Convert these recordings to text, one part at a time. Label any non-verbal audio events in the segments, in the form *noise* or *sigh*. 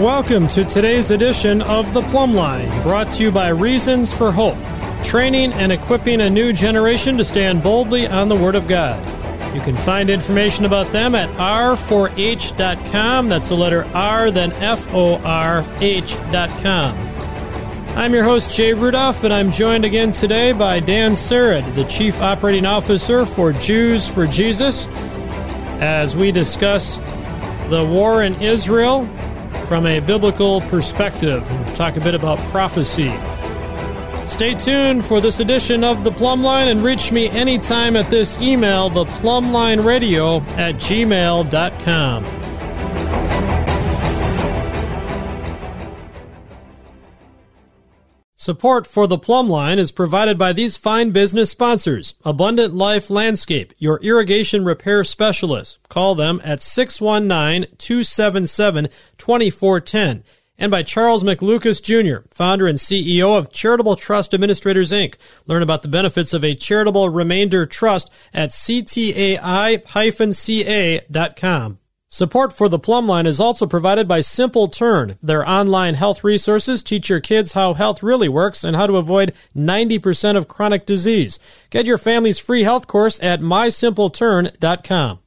Welcome to today's edition of The Plumb Line, brought to you by Reasons for Hope, training and equipping a new generation to stand boldly on the Word of God. You can find information about them at r4h.com. That's the letter R, then F O R H.com. I'm your host, Jay Rudolph, and I'm joined again today by Dan Sered, the Chief Operating Officer for Jews for Jesus, as we discuss the war in Israel from a biblical perspective and talk a bit about prophecy. Stay tuned for this edition of The Plumb Line and reach me anytime at this email, theplumblineradio at gmail.com. Support for the plumb line is provided by these fine business sponsors Abundant Life Landscape, your irrigation repair specialist. Call them at 619 277 2410. And by Charles McLucas Jr., founder and CEO of Charitable Trust Administrators Inc. Learn about the benefits of a charitable remainder trust at ctai-ca.com. Support for the plumb line is also provided by Simple Turn. Their online health resources teach your kids how health really works and how to avoid 90% of chronic disease. Get your family's free health course at mysimpleturn.com.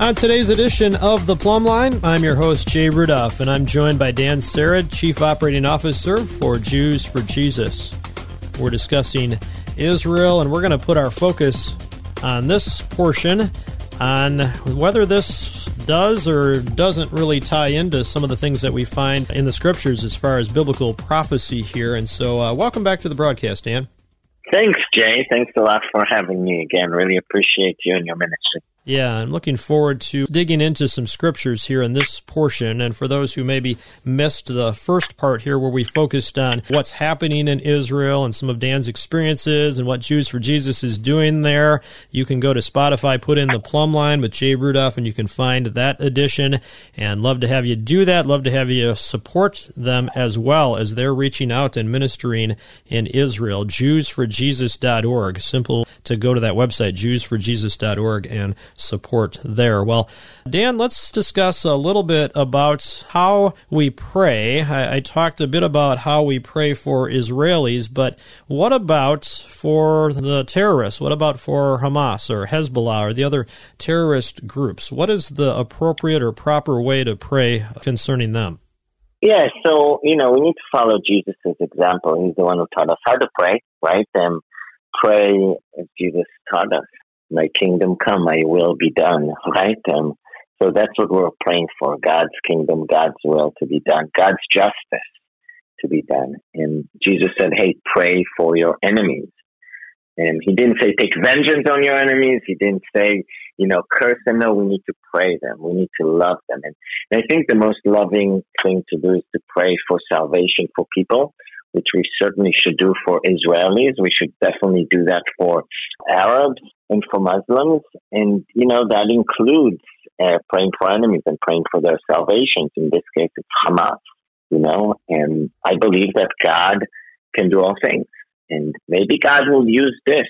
On today's edition of The Plumb Line, I'm your host, Jay Rudolph, and I'm joined by Dan Sered, Chief Operating Officer for Jews for Jesus. We're discussing Israel, and we're going to put our focus on this portion on whether this does or doesn't really tie into some of the things that we find in the scriptures as far as biblical prophecy here. And so, uh, welcome back to the broadcast, Dan. Thanks, Jay. Thanks a lot for having me again. Really appreciate you and your ministry. Yeah, I'm looking forward to digging into some scriptures here in this portion. And for those who maybe missed the first part here, where we focused on what's happening in Israel and some of Dan's experiences and what Jews for Jesus is doing there, you can go to Spotify, put in the plumb line with Jay Rudolph, and you can find that edition. And love to have you do that. Love to have you support them as well as they're reaching out and ministering in Israel. JewsForJesus.org. Simple to go to that website, JewsForJesus.org, and support there. Well, Dan, let's discuss a little bit about how we pray. I, I, talked a bit about how we pray for Israelis, but what about for the terrorists? What about for Hamas or Hezbollah or the other terrorist groups? What is the appropriate or proper way to pray concerning them? Yeah, so, you know, we need to follow Jesus' example. He's the one who taught us how to pray, right? And pray as Jesus taught us my kingdom come, my will be done, right? Um, so that's what we're praying for God's kingdom, God's will to be done, God's justice to be done. And Jesus said, hey, pray for your enemies. And he didn't say take vengeance on your enemies. He didn't say, you know, curse them. No, we need to pray them. We need to love them. And, and I think the most loving thing to do is to pray for salvation for people which we certainly should do for Israelis. We should definitely do that for Arabs and for Muslims. And, you know, that includes uh, praying for enemies and praying for their salvations. In this case, it's Hamas, you know, and I believe that God can do all things. And maybe God will use this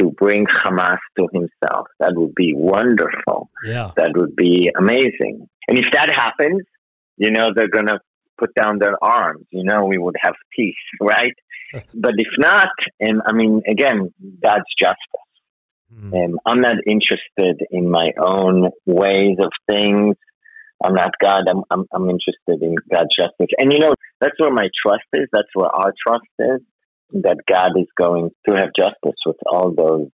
to bring Hamas to himself. That would be wonderful. Yeah. That would be amazing. And if that happens, you know, they're going to put down their arms, you know, we would have peace, *laughs* right? *laughs* but if not, and I mean, again, God's justice. And I'm not interested in my own ways of things. I'm not God. I'm, I'm, I'm interested in God's justice. And you know, that's where my trust is. That's where our trust is that God is going to have justice with all those,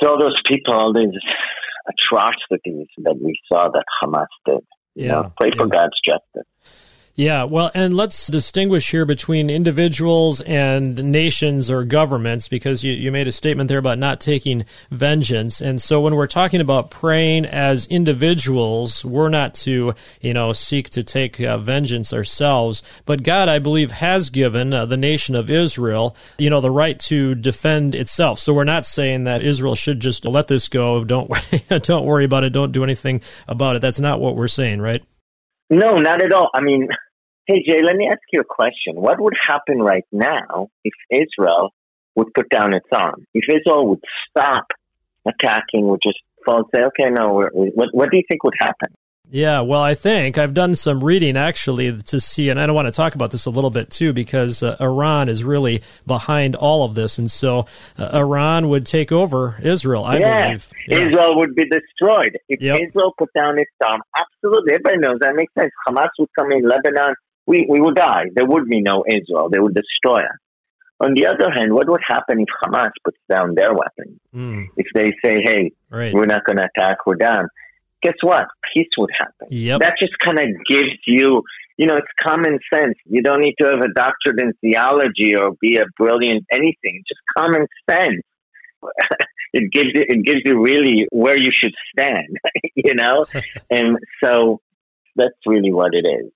to all those people, all these *sighs* atrocities that we saw that Hamas did. Yeah. You know, pray yeah. for God's justice. Yeah, well, and let's distinguish here between individuals and nations or governments because you, you made a statement there about not taking vengeance. And so when we're talking about praying as individuals, we're not to, you know, seek to take uh, vengeance ourselves. But God, I believe, has given uh, the nation of Israel, you know, the right to defend itself. So we're not saying that Israel should just let this go. Don't, *laughs* don't worry about it. Don't do anything about it. That's not what we're saying, right? No, not at all. I mean, hey, Jay, let me ask you a question. What would happen right now if Israel would put down its arm? If Israel would stop attacking, would just fall and say, okay, no, what, what do you think would happen? Yeah, well, I think I've done some reading actually to see, and I don't want to talk about this a little bit too, because uh, Iran is really behind all of this, and so uh, Iran would take over Israel. I believe yeah. Israel would be destroyed if yep. Israel put down its arm. Absolutely, everybody knows that makes sense. Hamas would come in Lebanon, we we would die. There would be no Israel. They would destroy us. On the other hand, what would happen if Hamas puts down their weapons? Mm. If they say, "Hey, right. we're not going to attack, we're done." guess what? Peace would happen. Yep. That just kind of gives you, you know, it's common sense. You don't need to have a doctorate in theology or be a brilliant anything. Just common sense. *laughs* it gives you, it gives you really where you should stand, *laughs* you know? *laughs* and so that's really what it is.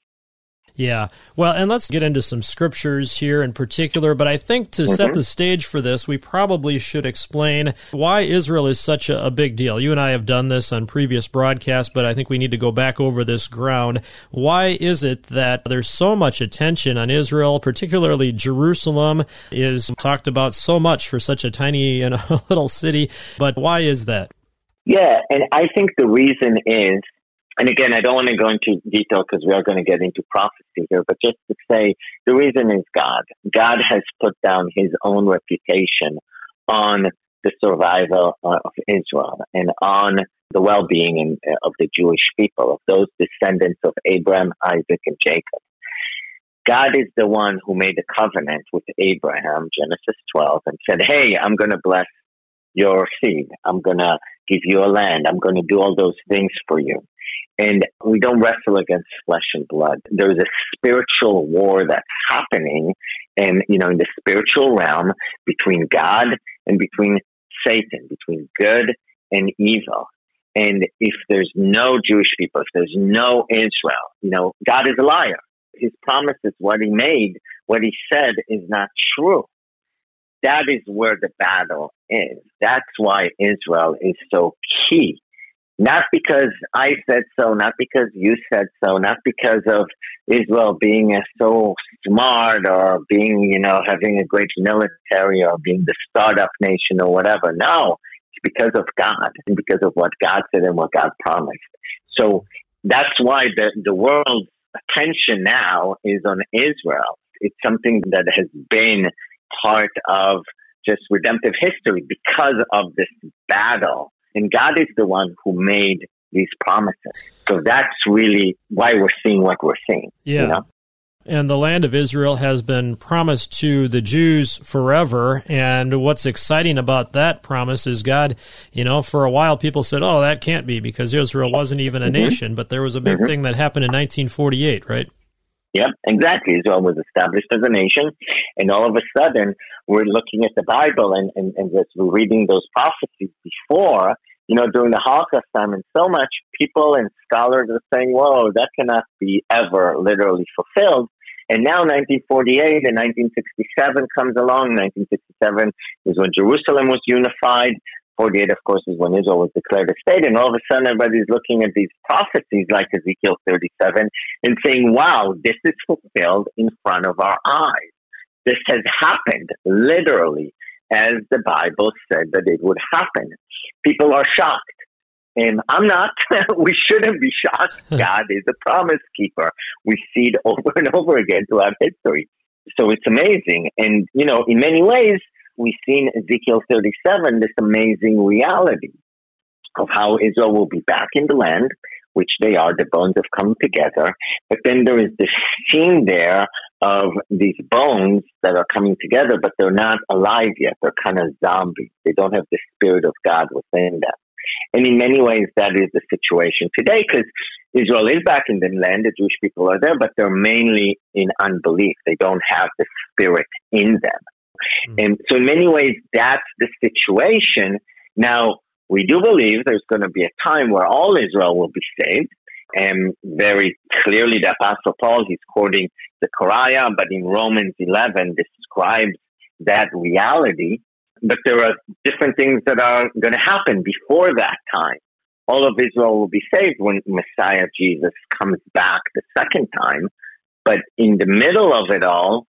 Yeah. Well, and let's get into some scriptures here in particular, but I think to mm-hmm. set the stage for this, we probably should explain why Israel is such a, a, big deal. You and I have done this on previous broadcasts, but I think we need to go back over this ground. Why is it that there's so much attention on Israel, particularly Jerusalem is talked about so much for such a tiny and *laughs* a little city, but why is that? Yeah, and I think the reason is and again, I don't want to go into detail because we are going to get into prophecy here, but just to say the reason is God. God has put down his own reputation on the survival uh, of Israel and on the well-being uh, of the Jewish people, of those descendants of Abraham, Isaac, and Jacob. God is the one who made a covenant with Abraham, Genesis 12, and said, Hey, I'm going to bless your seed. I'm going to give you a land. I'm going to do all those things for you. And we don't wrestle against flesh and blood. There's a spiritual war that's happening and, you know, in the spiritual realm between God and between Satan, between good and evil. And if there's no Jewish people, if there's no Israel, you know, God is a liar. His promises, what he made, what he said is not true. That is where the battle is. That's why Israel is so key not because I said so, not because you said so, not because of Israel being so smart or being, you know, having a great military or being the startup nation or whatever. No, it's because of God and because of what God said and what God promised. So that's why the, the world's attention now is on Israel. It's something that has been part of just redemptive history because of this battle and God is the one who made these promises. So that's really why we're seeing what we're seeing. Yeah. You know? And the land of Israel has been promised to the Jews forever. And what's exciting about that promise is God, you know, for a while people said, oh, that can't be because Israel wasn't even a mm-hmm. nation. But there was a big mm-hmm. thing that happened in 1948, right? Yep, exactly. Israel was established as a nation, and all of a sudden, we're looking at the Bible and, and, and just reading those prophecies before, you know, during the Holocaust time, and so much people and scholars are saying, whoa, that cannot be ever literally fulfilled. And now 1948 and 1967 comes along. 1967 is when Jerusalem was unified. 48, of course, is when Israel was declared a state. And all of a sudden, everybody's looking at these prophecies like Ezekiel 37 and saying, wow, this is fulfilled in front of our eyes. This has happened literally as the Bible said that it would happen. People are shocked. And I'm not. *laughs* we shouldn't be shocked. *laughs* God is a promise keeper. We see it over and over again throughout history. So it's amazing. And, you know, in many ways, we see in Ezekiel 37 this amazing reality of how Israel will be back in the land, which they are. The bones have come together. But then there is this scene there of these bones that are coming together, but they're not alive yet. They're kind of zombies. They don't have the spirit of God within them. And in many ways, that is the situation today because Israel is back in the land. The Jewish people are there, but they're mainly in unbelief. They don't have the spirit in them. Mm-hmm. And so in many ways, that's the situation. Now, we do believe there's going to be a time where all Israel will be saved. And very clearly, the Apostle Paul, he's quoting Zechariah, but in Romans 11 describes that reality. But there are different things that are going to happen before that time. All of Israel will be saved when Messiah Jesus comes back the second time. But in the middle of it all,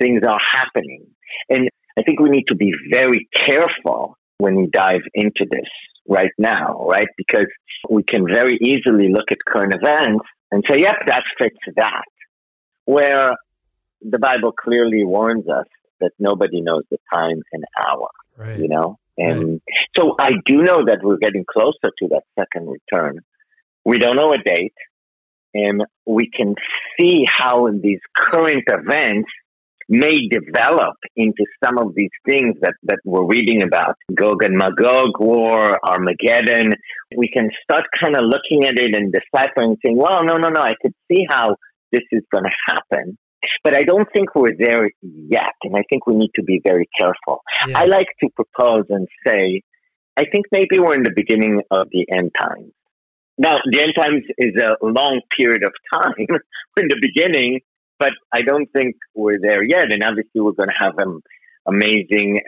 things are happening. And I think we need to be very careful when we dive into this right now, right? Because we can very easily look at current events and say, yep, that fits that. Where the Bible clearly warns us that nobody knows the time and hour, right. you know? And right. so I do know that we're getting closer to that second return. We don't know a date and we can see how in these current events may develop into some of these things that, that we're reading about Gog and Magog war, Armageddon. We can start kind of looking at it and deciphering, saying, well, no, no, no, I could see how this is going to happen. But I don't think we're there yet. And I think we need to be very careful. Yeah. I like to propose and say, I think maybe we're in the beginning of the end times. Now, the end times is a long period of time. *laughs* in the beginning, but I don't think we're there yet. And obviously, we're going to have um, amazing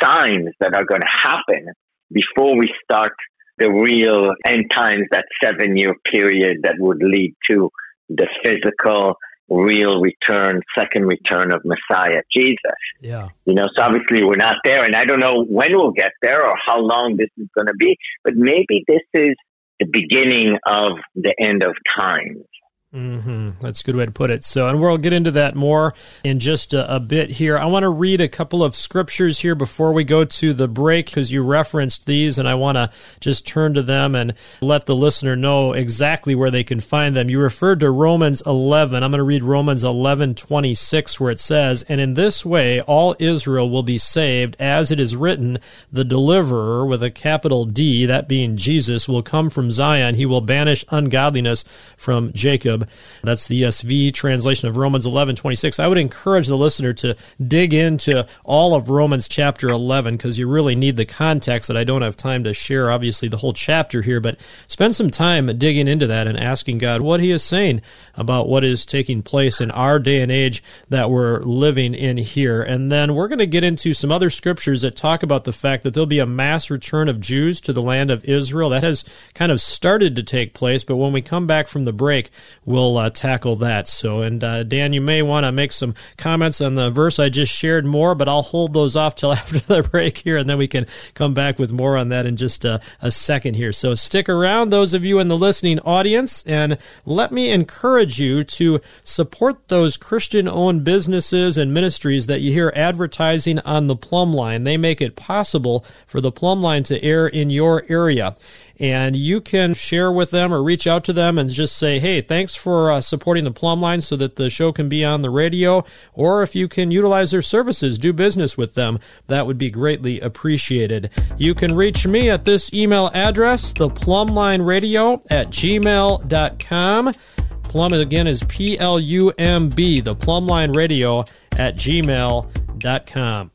signs that are going to happen before we start the real end times, that seven year period that would lead to the physical, real return, second return of Messiah, Jesus. Yeah. You know, so obviously we're not there, and I don't know when we'll get there or how long this is going to be, but maybe this is the beginning of the end of times. Mm-hmm. That's a good way to put it. So, and we'll get into that more in just a, a bit here. I want to read a couple of scriptures here before we go to the break because you referenced these, and I want to just turn to them and let the listener know exactly where they can find them. You referred to Romans 11. I'm going to read Romans 11 26, where it says, And in this way all Israel will be saved, as it is written, the deliverer with a capital D, that being Jesus, will come from Zion. He will banish ungodliness from Jacob. That's the ESV translation of Romans 11 26. I would encourage the listener to dig into all of Romans chapter 11 because you really need the context that I don't have time to share, obviously, the whole chapter here, but spend some time digging into that and asking God what He is saying about what is taking place in our day and age that we're living in here. And then we're going to get into some other scriptures that talk about the fact that there'll be a mass return of Jews to the land of Israel. That has kind of started to take place, but when we come back from the break, we'll uh, tackle that. So, and uh, Dan, you may want to make some comments on the verse I just shared more, but I'll hold those off till *laughs* after the break here, and then we can come back with more on that in just a, a second here. So, stick around, those of you in the listening audience, and let me encourage you to support those Christian owned businesses and ministries that you hear advertising on the plumb line. They make it possible for the plumb line to air in your area and you can share with them or reach out to them and just say, hey, thanks for uh, supporting the plumb line so that the show can be on the radio. Or if you can utilize their services, do business with them, that would be greatly appreciated. You can reach me at this email address, theplumblineradio at gmail.com. Plumb again is P L U M B, the Plumb Line Radio at gmail.com.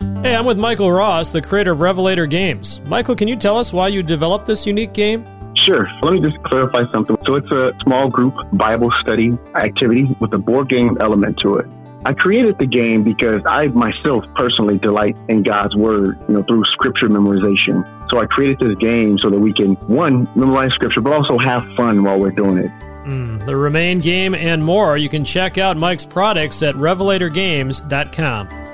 Hey, I'm with Michael Ross, the creator of Revelator Games. Michael, can you tell us why you developed this unique game? Sure. Let me just clarify something. So it's a small group Bible study activity with a board game element to it. I created the game because I myself personally delight in God's word, you know, through scripture memorization. So I created this game so that we can, one, memorize scripture, but also have fun while we're doing it. Mm, the Remain game and more. You can check out Mike's products at revelatorgames.com.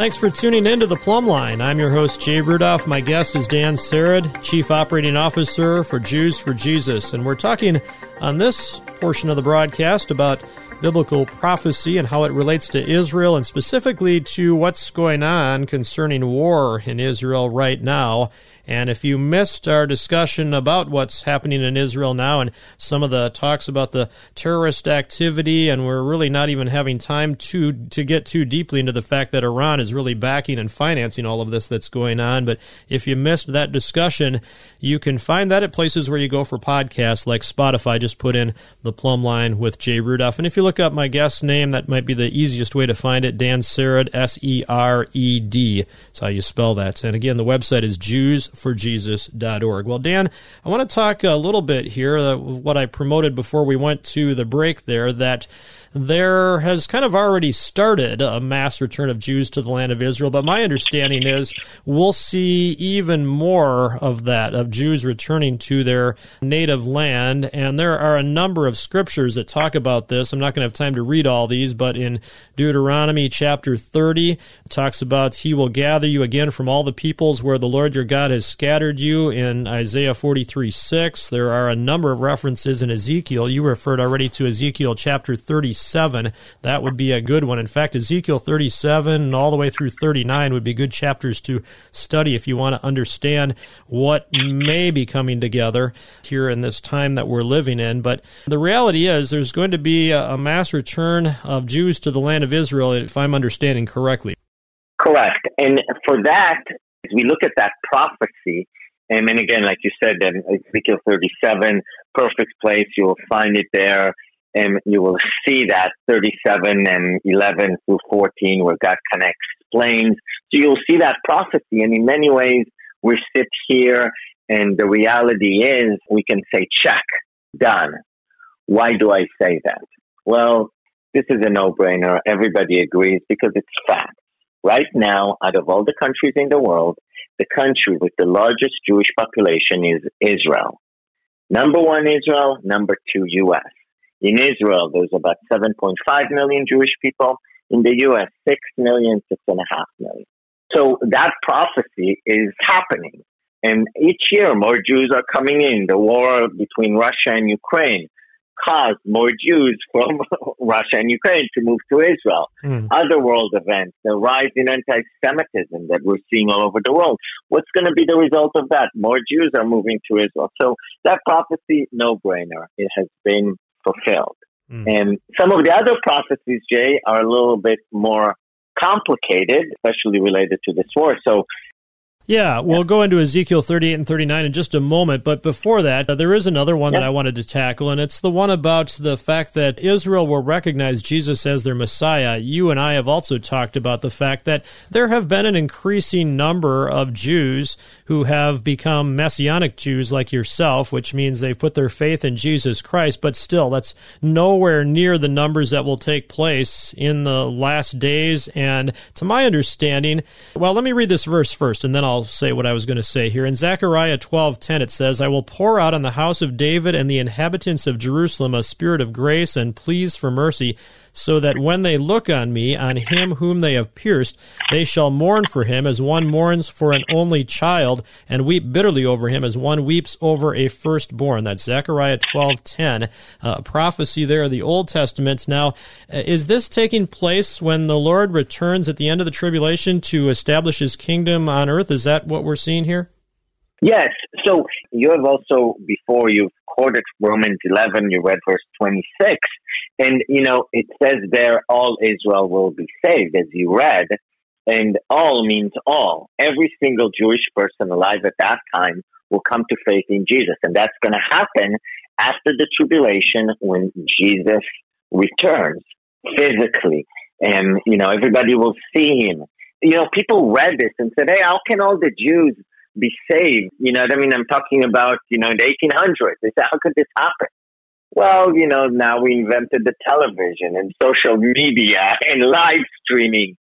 Thanks for tuning in to the Plumb Line. I'm your host, Jay Rudolph. My guest is Dan Sered, Chief Operating Officer for Jews for Jesus. And we're talking on this portion of the broadcast about biblical prophecy and how it relates to Israel and specifically to what's going on concerning war in Israel right now. And if you missed our discussion about what's happening in Israel now and some of the talks about the terrorist activity, and we're really not even having time to to get too deeply into the fact that Iran is really backing and financing all of this that's going on. But if you missed that discussion, you can find that at places where you go for podcasts like Spotify. Just put in the plumb line with Jay Rudolph. And if you look up my guest name, that might be the easiest way to find it. Dan Sered, S E R E D. That's how you spell that. And again, the website is Jews forjesus.org. Well, Dan, I want to talk a little bit here, uh, what I promoted before we went to the break there, that there has kind of already started a mass return of Jews to the land of Israel, but my understanding is we'll see even more of that, of Jews returning to their native land. And there are a number of scriptures that talk about this. I'm not going to have time to read all these, but in Deuteronomy chapter 30, it talks about He will gather you again from all the peoples where the Lord your God has scattered you. In Isaiah 43 6, there are a number of references in Ezekiel. You referred already to Ezekiel chapter 36 37. That would be a good one. In fact, Ezekiel 37 and all the way through 39 would be good chapters to study if you want to understand what may be coming together here in this time that we're living in. But the reality is there's going to be a mass return of Jews to the land of Israel, if I'm understanding correctly. Correct. And for that, as we look at that prophecy, and then again, like you said, that Ezekiel 37, perfect place, you will find it there and you will see that 37 and 11 through 14 where God of explains. So you'll see that prophecy. And in many ways, we sit here and the reality is we can say, check, done. Why do I say that? Well, this is a no-brainer. Everybody agrees because it's fact. Right now, out of all the countries in the world, the country with the largest Jewish population is Israel. Number one, Israel. Number two, U.S. In Israel, there's about 7.5 million Jewish people. In the U.S., 6 million, 6.5 million. So that prophecy is happening. And each year, more Jews are coming in. The war between Russia and Ukraine caused more Jews from *laughs* Russia and Ukraine to move to Israel. Mm. Other world events, the rise in anti Semitism that we're seeing all over the world. What's going to be the result of that? More Jews are moving to Israel. So that prophecy, no brainer. It has been fulfilled. Mm. And some of the other prophecies, Jay, are a little bit more complicated, especially related to this war. So yeah, we'll go into Ezekiel 38 and 39 in just a moment. But before that, uh, there is another one yeah. that I wanted to tackle, and it's the one about the fact that Israel will recognize Jesus as their Messiah. You and I have also talked about the fact that there have been an increasing number of Jews who have become Messianic Jews like yourself, which means they've put their faith in Jesus Christ. But still, that's nowhere near the numbers that will take place in the last days. And to my understanding, well, let me read this verse first, and then I'll I'll say what I was going to say here. In Zechariah 12:10 it says, "I will pour out on the house of David and the inhabitants of Jerusalem a spirit of grace and pleas for mercy, so that when they look on me, on him whom they have pierced, they shall mourn for him as one mourns for an only child, and weep bitterly over him as one weeps over a firstborn. That's Zechariah 12:10, uh, prophecy there of the Old Testament. Now, uh, is this taking place when the Lord returns at the end of the tribulation to establish his kingdom on earth? Is that what we're seeing here? Yes. So you have also, before you've quoted Romans 11, you read verse 26. And, you know, it says there, all Israel will be saved, as you read. And all means all. Every single Jewish person alive at that time will come to faith in Jesus. And that's going to happen after the tribulation when Jesus returns physically. And, you know, everybody will see him. You know, people read this and said, hey, how can all the Jews be saved. You know what I mean? I'm talking about, you know, the 1800s. They said, how could this happen? Well, you know, now we invented the television and social media and live streaming.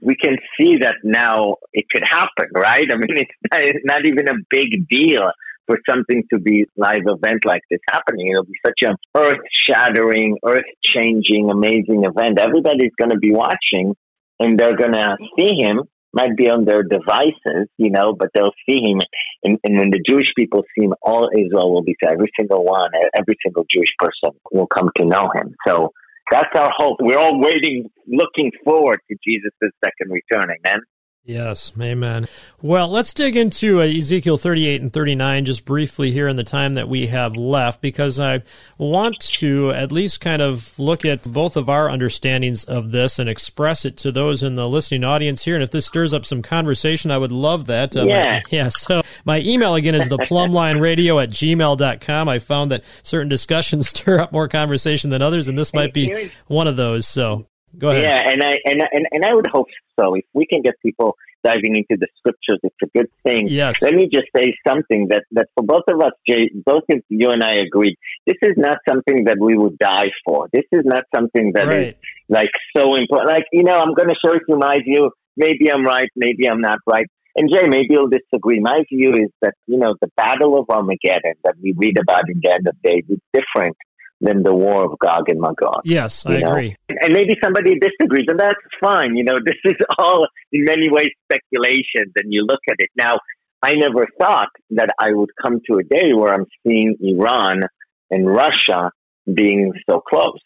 We can see that now it could happen, right? I mean, *laughs* it's not, it's not even a big deal for something to be live event like this happening. It'll be such an earth shattering, earth changing, amazing event. Everybody's going to be watching and they're going to see him might be on their devices, you know, but they'll see him. And, and when the Jewish people see him, all Israel will be saved. Every single one, every single Jewish person will come to know him. So That's our hope. We're all waiting, looking forward to Jesus' second return. Amen. Yes, amen. Well, let's dig into uh, Ezekiel 38 and 39 just briefly here in the time that we have left because I want to at least kind of look at both of our understandings of this and express it to those in the listening audience here. And if this stirs up some conversation, I would love that. Uh, yeah. My, *laughs* yeah. So my email again is the plumblineradio at gmail.com. I found that certain discussions *laughs* stir up more conversation than others, and this might be one of those. So Go ahead. Yeah, and I and, and and I would hope so. If we can get people diving into the scriptures, it's a good thing. Yes. Let me just say something that that for both of us, Jay, both of you and I agreed. This is not something that we would die for. This is not something that right. is like so important. Like you know, I'm going to share with you my view. Maybe I'm right. Maybe I'm not right. And Jay, maybe you'll disagree. My view is that, you know, the Battle of Armageddon that we read about in the end of days is different than the war of Gog and Magog. Yes, I know? agree. And maybe somebody disagrees, and that's fine. You know, *laughs* this is all in many ways speculations, and you look at it. Now, I never thought that I would come to a day where I'm seeing Iran and Russia being so close.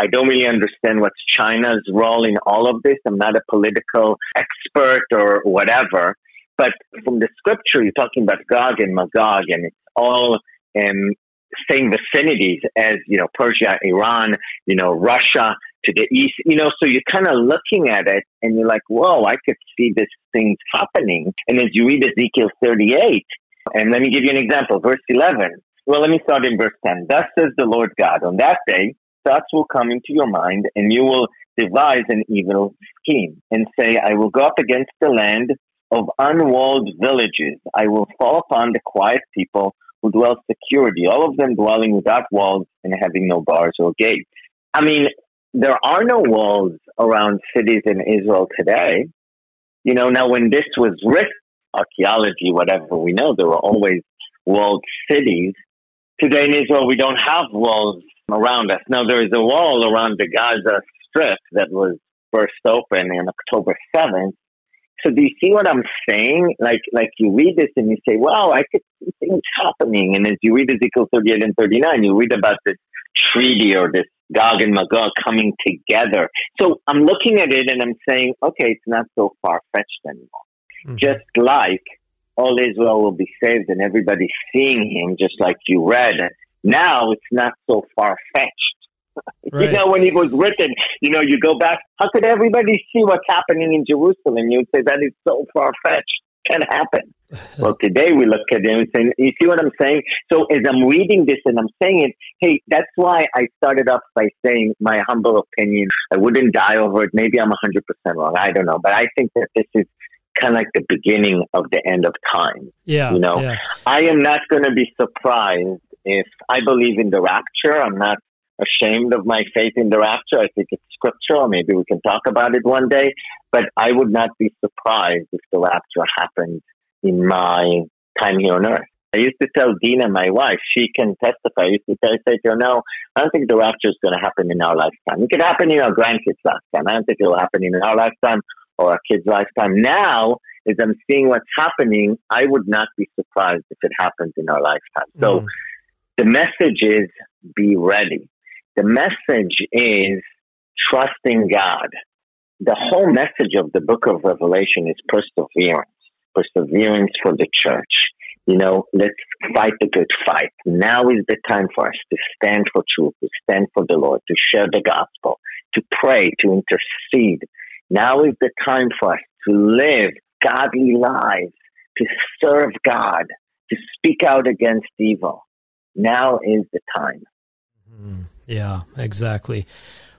I don't really understand what's China's role in all of this. I'm not a political expert or whatever. But from the scripture, you're talking about Gog and Magog, and it's all um, same vicinities as, you know, Persia, Iran, you know, Russia to the east, you know, so you're kind of looking at it and you're like, whoa, I could see this thing happening. And as you read Ezekiel 38, and let me give you an example, verse 11. Well, let me start in verse 10. Thus says the Lord God, on that day, thoughts will come into your mind and you will devise an evil scheme and say, I will go up against the land of unwalled villages. I will fall upon the quiet people who dwell security, all of them dwelling without walls and having no bars or gates. I mean, there are no walls around cities in Israel today. You know, now when this was written, archaeology, whatever we know, there were always walled cities. Today in Israel, we don't have walls around us. Now there is a wall around the Gaza Strip that was burst open in October 7th, so do you see what I'm saying? Like, like you read this and you say, wow, I could see things happening. And as you read Ezekiel 38 and 39, you read about this treaty or this Gog and Magog coming together. So I'm looking at it and I'm saying, okay, it's not so far fetched anymore. Mm-hmm. Just like all Israel will be saved and everybody's seeing him, just like you read. Now it's not so far fetched Right. *laughs* You know, when it was written, you know, you go back, how could everybody see what's happening in Jerusalem? You would say that is so far fetched. Can happen. *laughs* well, today we look at it and say, you see what I'm saying? So as I'm reading this and I'm saying it, hey, that's why I started off by saying my humble opinion. I wouldn't die over it. Maybe I'm 100% wrong. I don't know. But I think that this is kind of like the beginning of the end of time. Yeah. You know, yeah. I am not going to be surprised if I believe in the rapture. I'm not ashamed of my faith in the rapture. I think it's scriptural. Maybe we can talk about it one day. But I would not be surprised if the rapture happened in my time here on earth. I used to tell Dina, my wife, she can testify. I used to say, say to her, no, I don't think the rapture is going to happen in our lifetime. It could happen in our grandkids' lifetime. I don't think it will happen in our lifetime or our kids' lifetime. Now, as I'm seeing what's happening, I would not be surprised if it happens in our lifetime. So mm. the message is be ready. The message is trusting God. The whole message of the book of Revelation is perseverance, perseverance for the church. You know, let's fight the good fight. Now is the time for us to stand for truth, to stand for the Lord, to share the gospel, to pray, to intercede. Now is the time for us to live godly lives, to serve God, to speak out against evil. Now is the time. Yeah, exactly.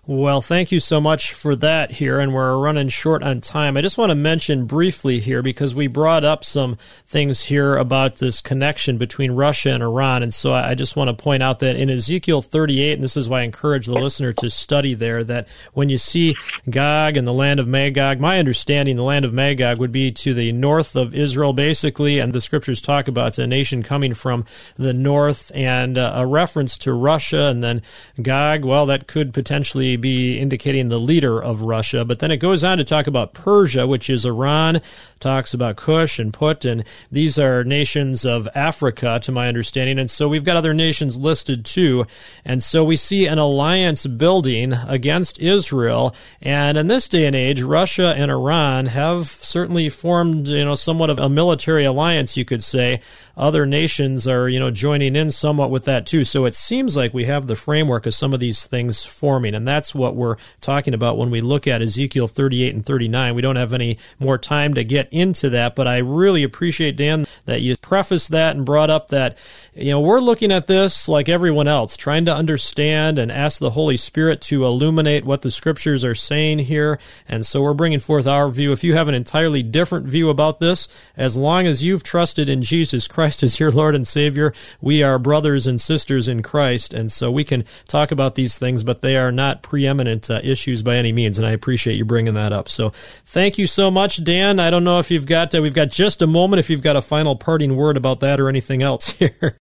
Well, thank you so much for that here, and we're running short on time. I just want to mention briefly here because we brought up some things here about this connection between Russia and Iran, and so I just want to point out that in Ezekiel 38, and this is why I encourage the listener to study there, that when you see Gog and the land of Magog, my understanding, the land of Magog would be to the north of Israel, basically, and the scriptures talk about a nation coming from the north, and uh, a reference to Russia, and then Gog, well, that could potentially be indicating the leader of Russia. But then it goes on to talk about Persia, which is Iran, talks about Cush and Put, and these are nations of Africa, to my understanding. And so we've got other nations listed too. And so we see an alliance building against Israel. And in this day and age, Russia and Iran have certainly formed, you know, somewhat of a military alliance, you could say. Other nations are, you know, joining in somewhat with that too. So it seems like we have the framework of some of these things forming. And that's what we're talking about when we look at Ezekiel 38 and 39. We don't have any more time to get into that, but I really appreciate, Dan, that you prefaced that and brought up that, you know, we're looking at this like everyone else, trying to understand and ask the Holy Spirit to illuminate what the scriptures are saying here. And so we're bringing forth our view. If you have an entirely different view about this, as long as you've trusted in Jesus Christ *laughs* as your Lord and Savior, we are brothers and sisters in Christ. And so we can talk about these things, but they are not preeminent uh, issues by any means. And I appreciate you bringing that up. So thank you so much, Dan. I don't know if you've got, uh, we've got just a moment, if you've got a final parting word about that or anything else *laughs* here.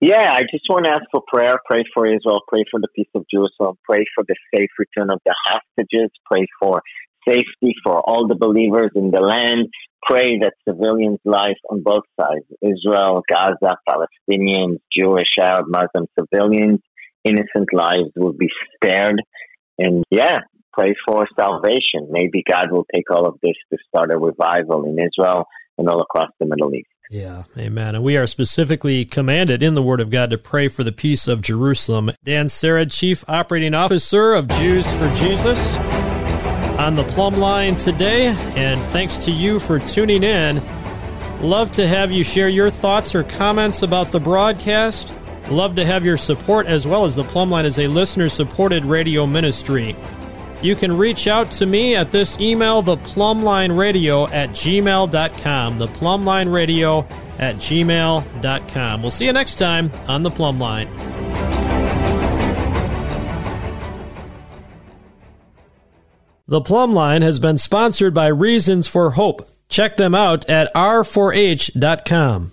Yeah, I just want to ask for prayer. Pray for Israel. Pray for the peace of Jerusalem. Pray for the safe return of the hostages. Pray for safety for all the believers in the land. Pray that civilians' lives on both sides, Israel, Gaza, Palestinians, Jewish, Arab, Muslim civilians, innocent lives will be spared. And yeah, pray for salvation. Maybe God will take all of this to start a revival in Israel and all across the Middle East. Yeah, amen. And we are specifically commanded in the Word of God to pray for the peace of Jerusalem. Dan Sered, Chief Operating Officer of Jews for Jesus, on the plumb line today. And thanks to you for tuning in. Love to have you share your thoughts or comments about the broadcast. Love to have your support as well as the plumb line is a listener supported radio ministry. You can reach out to me at this email, theplumblineradio at gmail.com. Theplumblineradio at gmail.com. We'll see you next time on The Plumb Line. The Plumb Line has been sponsored by Reasons for Hope. Check them out at r4h.com.